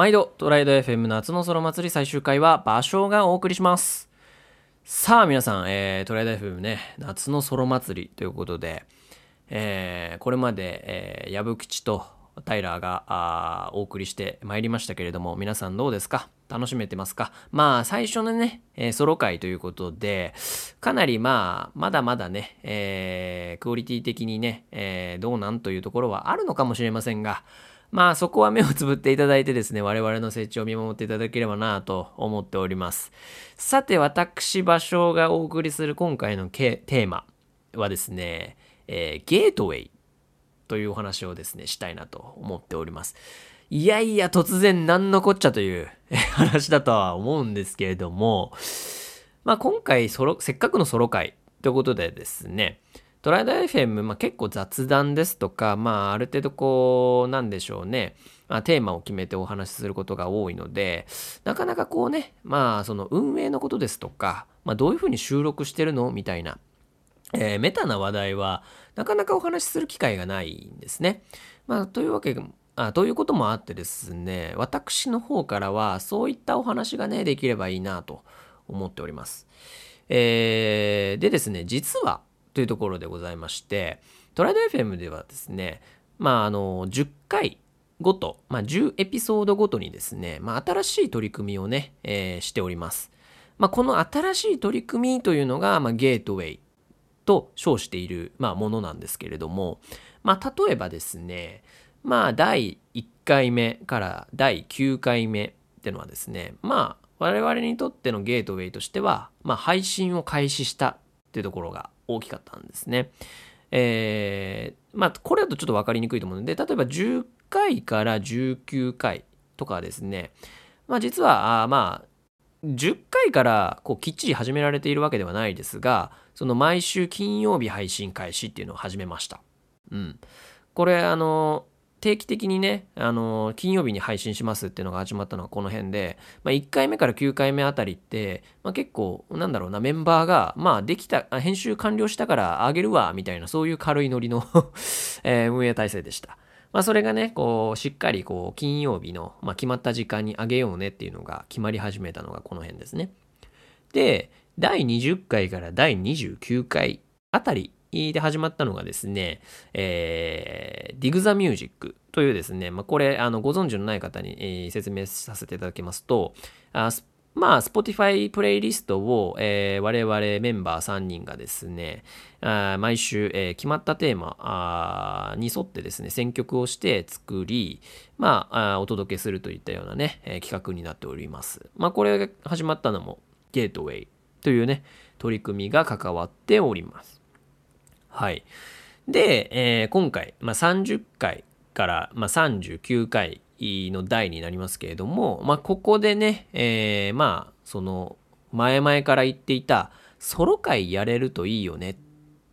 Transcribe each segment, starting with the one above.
毎度トライド FM 夏の空祭り最終回は場所がお送りします。さあ皆さん、えー、トライド FM ね夏の空祭りということで、えー、これまで、えー、矢吹とタイラーがあお送りしてまいりましたけれども皆さんどうですか？楽しめてますか？まあ最初のね、えー、ソロ回ということでかなりまあまだまだね、えー、クオリティ的にね、えー、どうなんというところはあるのかもしれませんがまあそこは目をつぶっていただいてですね、我々の成長を見守っていただければなと思っております。さて私、場所がお送りする今回のテーマはですね、えー、ゲートウェイというお話をですね、したいなと思っております。いやいや、突然何のこっちゃという 話だとは思うんですけれども、まあ今回ソロ、せっかくのソロ会ということでですね、トライド FM、まあ、結構雑談ですとか、まあ、ある程度こう、なんでしょうね、まあ、テーマを決めてお話しすることが多いので、なかなかこうね、まあ、その運営のことですとか、まあ、どういうふうに収録してるの？みたいな、えー、メタな話題は、なかなかお話しする機会がないんですね。まあ、というわけあということもあってですね、私の方からは、そういったお話がね、できればいいなと思っております。えー、でですね、実は、というところでございまして、トライド FM ではですね、まあ、あの、10回ごと、まあ、10エピソードごとにですね、まあ、新しい取り組みをね、えー、しております。まあ、この新しい取り組みというのが、まあ、ゲートウェイと称している、まあ、ものなんですけれども、まあ、例えばですね、まあ、第1回目から第9回目ってのはですね、まあ、我々にとってのゲートウェイとしては、まあ、配信を開始したっていうところが大きかったんですね。えー、まあ、これだとちょっと分かりにくいと思うので、例えば10回から19回とかですね、まあ、実は、あまあ、10回からこうきっちり始められているわけではないですが、その毎週金曜日配信開始っていうのを始めました。うん。これ、あの、定期的にね、あの、金曜日に配信しますっていうのが始まったのはこの辺で、まあ、1回目から9回目あたりって、まあ、結構、なんだろうな、メンバーが、まあ、できた、編集完了したからあげるわ、みたいな、そういう軽いノリの えー、運営体制でした。まあ、それがね、こう、しっかり、こう、金曜日の、まあ、決まった時間にあげようねっていうのが決まり始めたのがこの辺ですね。で、第20回から第29回あたりで始まったのがですね、えー、ディグ・ザ・ミュージックというですね、まあ、これ、あの、ご存知のない方に、説明させていただきますと、あまあ、Spotify プレイリストを、えー、我々メンバー3人がですね、あ毎週、えー、決まったテーマあに沿ってですね、選曲をして作り、まあ、あお届けするといったようなね、えー、企画になっております。まあ、これが始まったのも、ゲートウェイというね、取り組みが関わっております。はい。で、えー、今回、まあ、30回から、まあ、39回の代になりますけれども、まあ、ここでね、えー、まあ、その、前々から言っていた、ソロ会やれるといいよねっ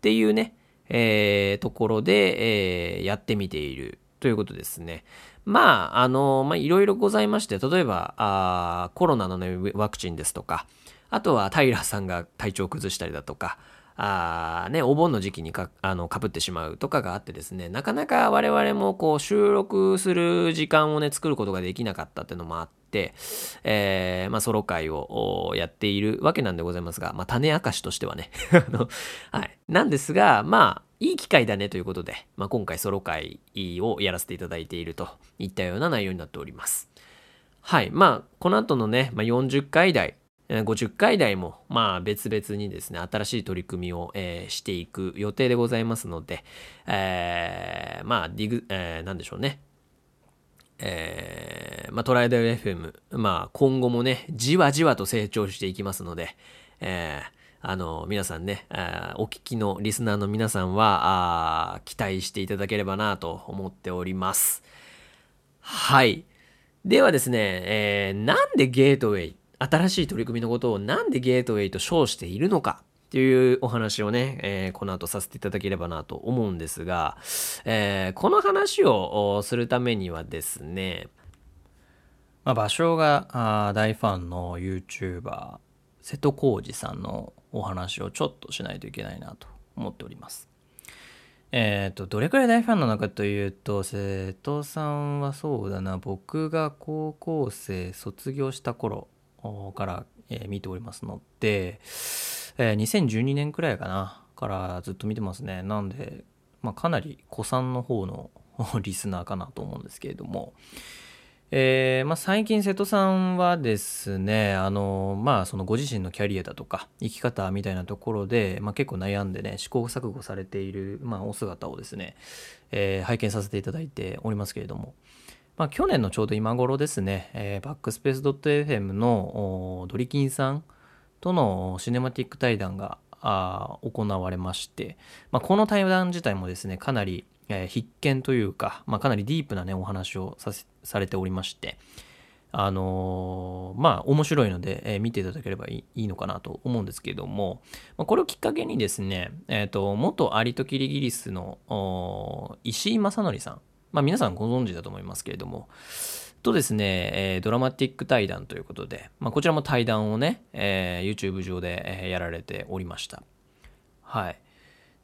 ていうね、えー、ところで、えー、やってみているということですね。まあ、あの、まあ、いろいろございまして、例えば、あコロナのね、ワクチンですとか、あとはタイラーさんが体調を崩したりだとか、あね、お盆の時期にかあの被ってしまうとかがあってですね、なかなか我々もこう収録する時間をね、作ることができなかったっていうのもあって、えー、まあ、ソロ会をやっているわけなんでございますが、まあ、種明かしとしてはね あのはい。なんですが、まあ、いい機会だねということで、まあ、今回ソロ会をやらせていただいているといったような内容になっております。はい。まあ、この後のね、まあ、40回台、50回台も、まあ別々にですね、新しい取り組みを、えー、していく予定でございますので、えー、まあディグ、えー、なんでしょうね。えー、まあトライダル FM、まあ今後もね、じわじわと成長していきますので、えー、あの、皆さんね、お聞きのリスナーの皆さんは、あ期待していただければなと思っております。はい。ではですね、えー、なんでゲートウェイ新しい取り組みのことをなんでゲートウェイと称しているのかっていうお話をね、えー、この後させていただければなと思うんですが、えー、この話をするためにはですね、まあ、場所があ大ファンの YouTuber 瀬戸康史さんのお話をちょっとしないといけないなと思っております。えっ、と、どれくらい大ファンなのかというと、瀬戸さんはそうだな、僕が高校生卒業した頃から、え見ておりますので、え2012年くらいかな、からずっと見てますね。なんで、まあ、かなり古参の方の リスナーかなと思うんですけれども、えーまあ、最近瀬戸さんはですねあのまあそのご自身のキャリアだとか生き方みたいなところで、まあ、結構悩んでね試行錯誤されている、まあ、お姿をですね、えー拝見させていただいておりますけれども、まあ、去年のちょうど今頃ですね、えーバックスペース .fm のドリキンさんとのシネマティック対談があ行われまして、まあ、この対談自体もですねかなり、えー必見というか、まあ、かなりディープなねお話をされておりましてあのーまあ面白いので、えー見ていただければいいのかなと思うんですけれども、まあ、これをきっかけにですね、えー、と元アリとキリギリスの石井正則さん、まあ、皆さんご存知だと思いますけれどもとですね、えドラマティック対談ということで、まあ、こちらも対談をね、え YouTube 上で、やられておりました。はい。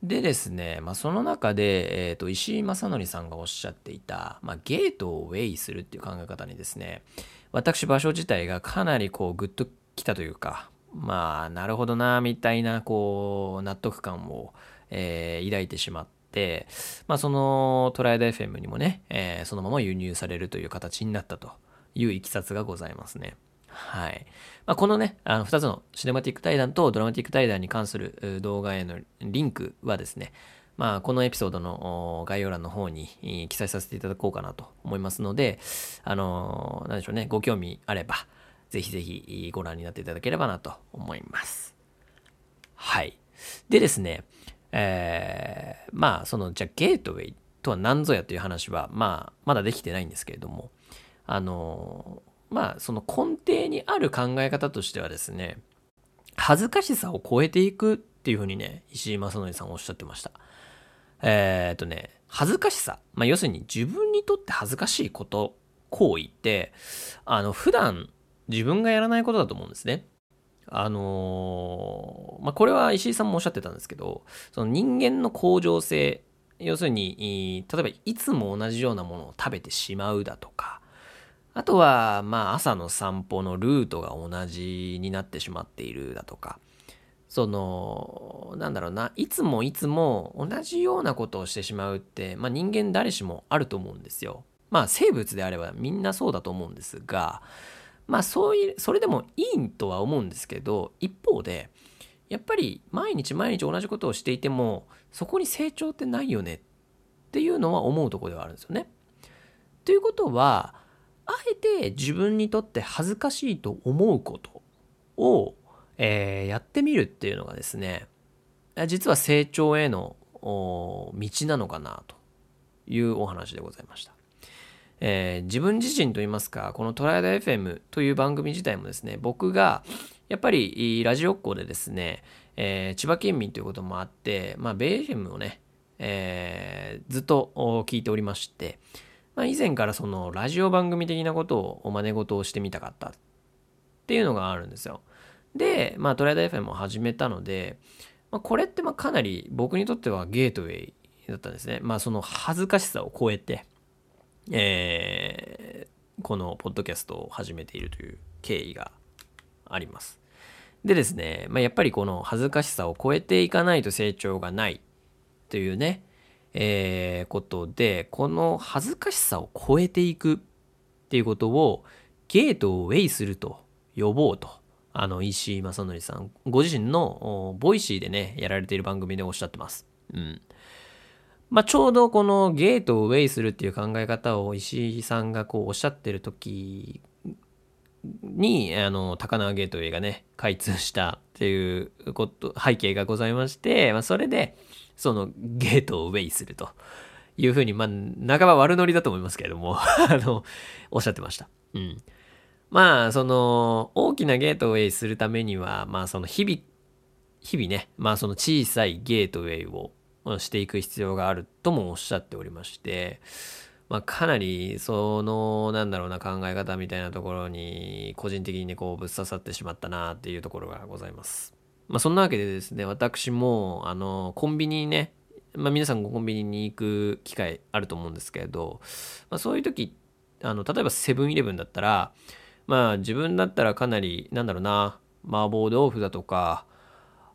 でですね、まあ、その中で、えー、と石井正則さんがおっしゃっていた、まあ、ゲートをウェイするっていう考え方にですね私場所自体がかなりこうグッときたというかまあなるほどなみたいなこう納得感を、えー抱いてしまって、まあ、そのトライダ FM にもね、えーそのまま輸入されるという形になったといういきさつがございますね。はい。まあ、このね、あの2つのシネマティック対談とドラマティック対談に関する動画へのリンクはですね、まあ、このエピソードの概要欄の方に記載させていただこうかなと思いますので、あのーなんでしょうね、ご興味あれば、ぜひぜひご覧になっていただければなと思います。はい。でですね、えーまあ、その、じゃあ、ゲートウェイとは何ぞやという話は、まあ、まだできてないんですけれども、あのまあ、その根底にある考え方としてはですね、恥ずかしさを超えていくっていうふうにね、石井正則さんおっしゃってました。えーっとね、恥ずかしさ。まあ、要するに自分にとって恥ずかしいこと、行為って、あの、普段自分がやらないことだと思うんですね。あのーまあ、これは石井さんもおっしゃってたんですけど、その人間の向上性、要するに、例えばいつも同じようなものを食べてしまうだとか、あとは、まあ、朝の散歩のルートが同じになってしまっているだとか、その、なんだろうな、いつもいつも同じようなことをしてしまうって、まあ人間誰しもあると思うんですよ。まあ生物であればみんなそうだと思うんですが、まあそういう、それでもいいとは思うんですけど、一方で、やっぱり毎日毎日同じことをしていても、そこに成長ってないよねっていうのは思うとこではあるんですよね。ということは、あえて自分にとって恥ずかしいと思うことを、えーやってみるっていうのがですね、実は成長への道なのかなというお話でございました。えー自分自身といいますか、このトライダ FM という番組自体もですね、僕がやっぱりラジオっ子でですね、えー千葉県民ということもあって、まあ、ベイ FM をね、えーずっと聞いておりまして、まあ、以前からそのラジオ番組的なことをお真似事をしてみたかったっていうのがあるんですよ。で、まあ、トライダ FM を始めたので、まあ、これってまあかなり僕にとってはゲートウェイだったんですね。まあ、その恥ずかしさを超えて、えーこのポッドキャストを始めているという経緯があります。でですね、まあ、やっぱりこの恥ずかしさを超えていかないと成長がないというね、えーことで、この恥ずかしさを超えていくっていうことをゲートをウェイすると呼ぼうと、あの、石井正則さん、ご自身のボイシーでね、やられている番組でおっしゃってます。うん。まあ、ちょうどこのゲートをウェイするっていう考え方を石井さんがこうおっしゃってる時に、あの、高輪ゲートウェイがね、開通したっていうこと、背景がございまして、まあ、それで、そのゲートをウェイするというふうに、まあ、半ば悪ノリだと思いますけれども、あの、おっしゃってました。うん。まあ、その、大きなゲートウェイするためには、まあ、その日々、日々ね、まあ、その小さいゲートウェイをしていく必要があるともおっしゃっておりまして、まあ、かなり、その、なんだろうな、考え方みたいなところに、個人的にね、こう、ぶっ刺さってしまったなっていうところがございます。まあ、そんなわけでですね、私も、あの、コンビニにね、まあ、皆さんコンビニに行く機会あると思うんですけれど、まあ、そういう時あの例えばセブンイレブンだったらまあ自分だったらかなりなんだろうな麻婆豆腐だとか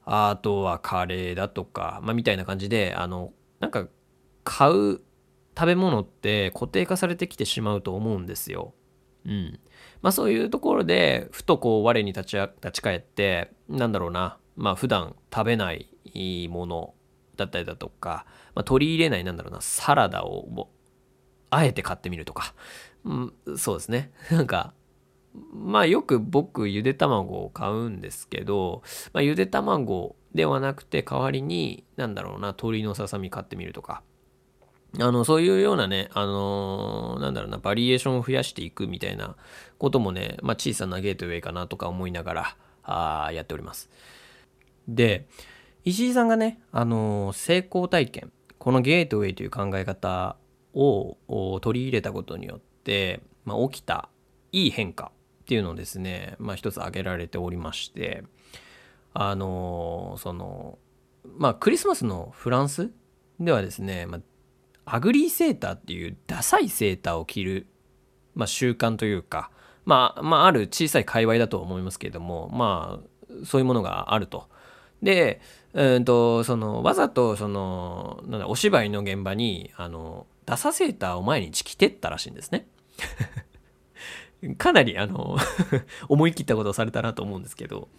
あとはカレーだとか、まあ、みたいな感じであのなんか買う食べ物って固定化されてきてしまうと思うんですよ。うん。まあそういうところで、ふとこう我に立ち立ち返って、なんだろうな、まあ普段食べないものだったりだとか、まあ、取り入れないなんだろうな、サラダをあえて買ってみるとか、うん、そうですね。なんか、まあよく僕ゆで卵を買うんですけど、まあ、ゆで卵ではなくて代わりになんだろうな鶏のささみ買ってみるとか。あのそういうようなねあのー、なんだろうなバリエーションを増やしていくみたいなこともね、まあ、小さなゲートウェイかなとか思いながらあやっております。で石井さんがね、あのー、成功体験このゲートウェイという考え方を取り入れたことによって、まあ、起きたいい変化っていうのをですね、まあ、一つ挙げられておりましてあのそのまあクリスマスのフランスではですね、まあ、アグリーセーターっていうダサいセーターを着る、まあ、習慣というか、まあ、まあある小さい界隈だと思いますけれどもまあそういうものがあると。で、うんとそのわざとそのなんお芝居の現場にあのダサセーターを毎日着てったらしいんですね。かなりあの 思い切ったことをされたなと思うんですけど。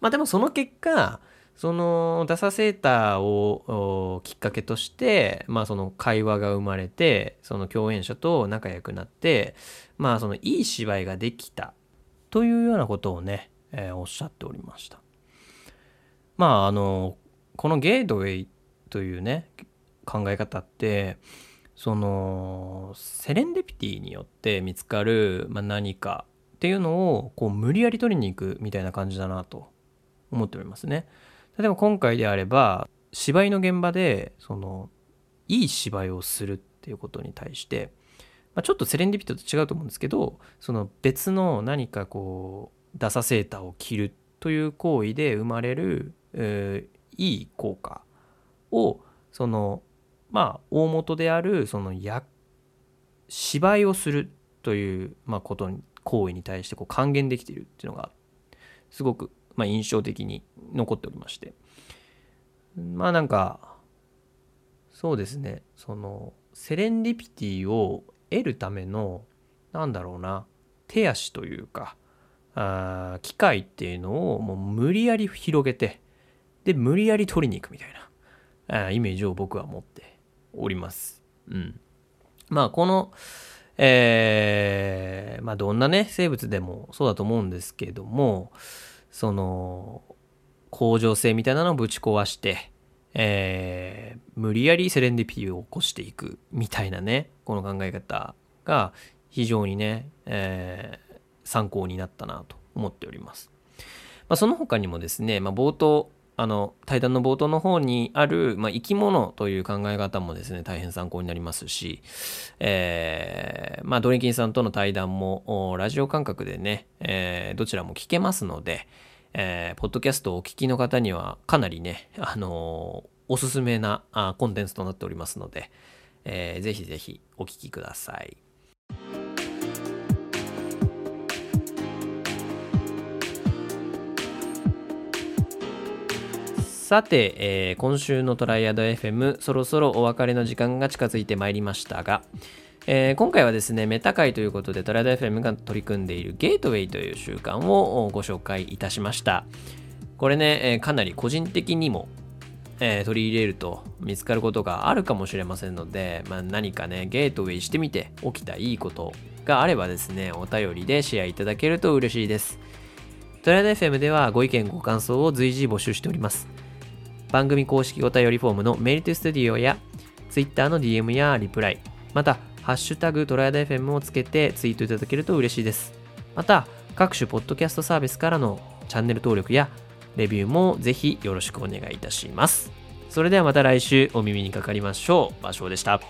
まあでもその結果そのダサセーターをきっかけとしてまあその会話が生まれてその共演者と仲良くなってまあそのいい芝居ができたというようなことをね、えー、おっしゃっておりました。まああのこのゲートウェイというね考え方ってそのセレンデピティによって見つかる、まあ、何かっていうのをこう無理やり取りに行くみたいな感じだなと思っておりますね。例えば今回であれば芝居の現場でそのいい芝居をするっていうことに対して、まあ、ちょっとセレンディピティと違うと思うんですけどその別の何かこうダサセーターを着るという行為で生まれる、えー、いい効果をそのまあ大元であるそのや芝居をするという、まあ、ことに行為に対してこう還元できているっていうのがすごく、まあ、印象的に残っておりまして。まあなんかそうですね。そのセレンディピティを得るためのなんだろうな手足というかあ機械っていうのをもう無理やり広げてで無理やり取りに行くみたいなあイメージを僕は持って。おります。うん。まあ、この、えー、まあ、どんなね、生物でもそうだと思うんですけども、その、恒常性みたいなのをぶち壊して、えー、無理やりセレンディピティを起こしていくみたいなね、この考え方が非常にね、えー、参考になったなと思っております。まあ、その他にもですね、まあ、冒頭あの対談の冒頭の方にある、まあ、生き物という考え方もですね大変参考になりますし、えーまあ、ドリンキンさんとの対談もラジオ感覚でね、えー、どちらも聞けますので、えー、ポッドキャストをお聞きの方にはかなりね、あの、おすすめなあコンテンツとなっておりますので、えー、ぜひぜひお聞きください。さて、えー、今週のトライアド FM そろそろお別れの時間が近づいてまいりましたが、えー、今回はですねメタ会ということでトライアド FM が取り組んでいるゲートウェイという習慣をご紹介いたしました。これね、えー、かなり個人的にもえー、取り入れると見つかることがあるかもしれませんので、まあ、何かねゲートウェイしてみて起きたいいことがあればですねお便りでシェアいただけると嬉しいです。トライアド FM ではご意見ご感想を随時募集しております。番組公式お便りフォームのメールトスタディオや Twitter の DM やリプライ、また、ハッシュタグトライアダ FM をつけてツイートいただけると嬉しいです。また、各種ポッドキャストサービスからのチャンネル登録やレビューもぜひよろしくお願いいたします。それではまた来週お耳にかかりましょう。場所でした。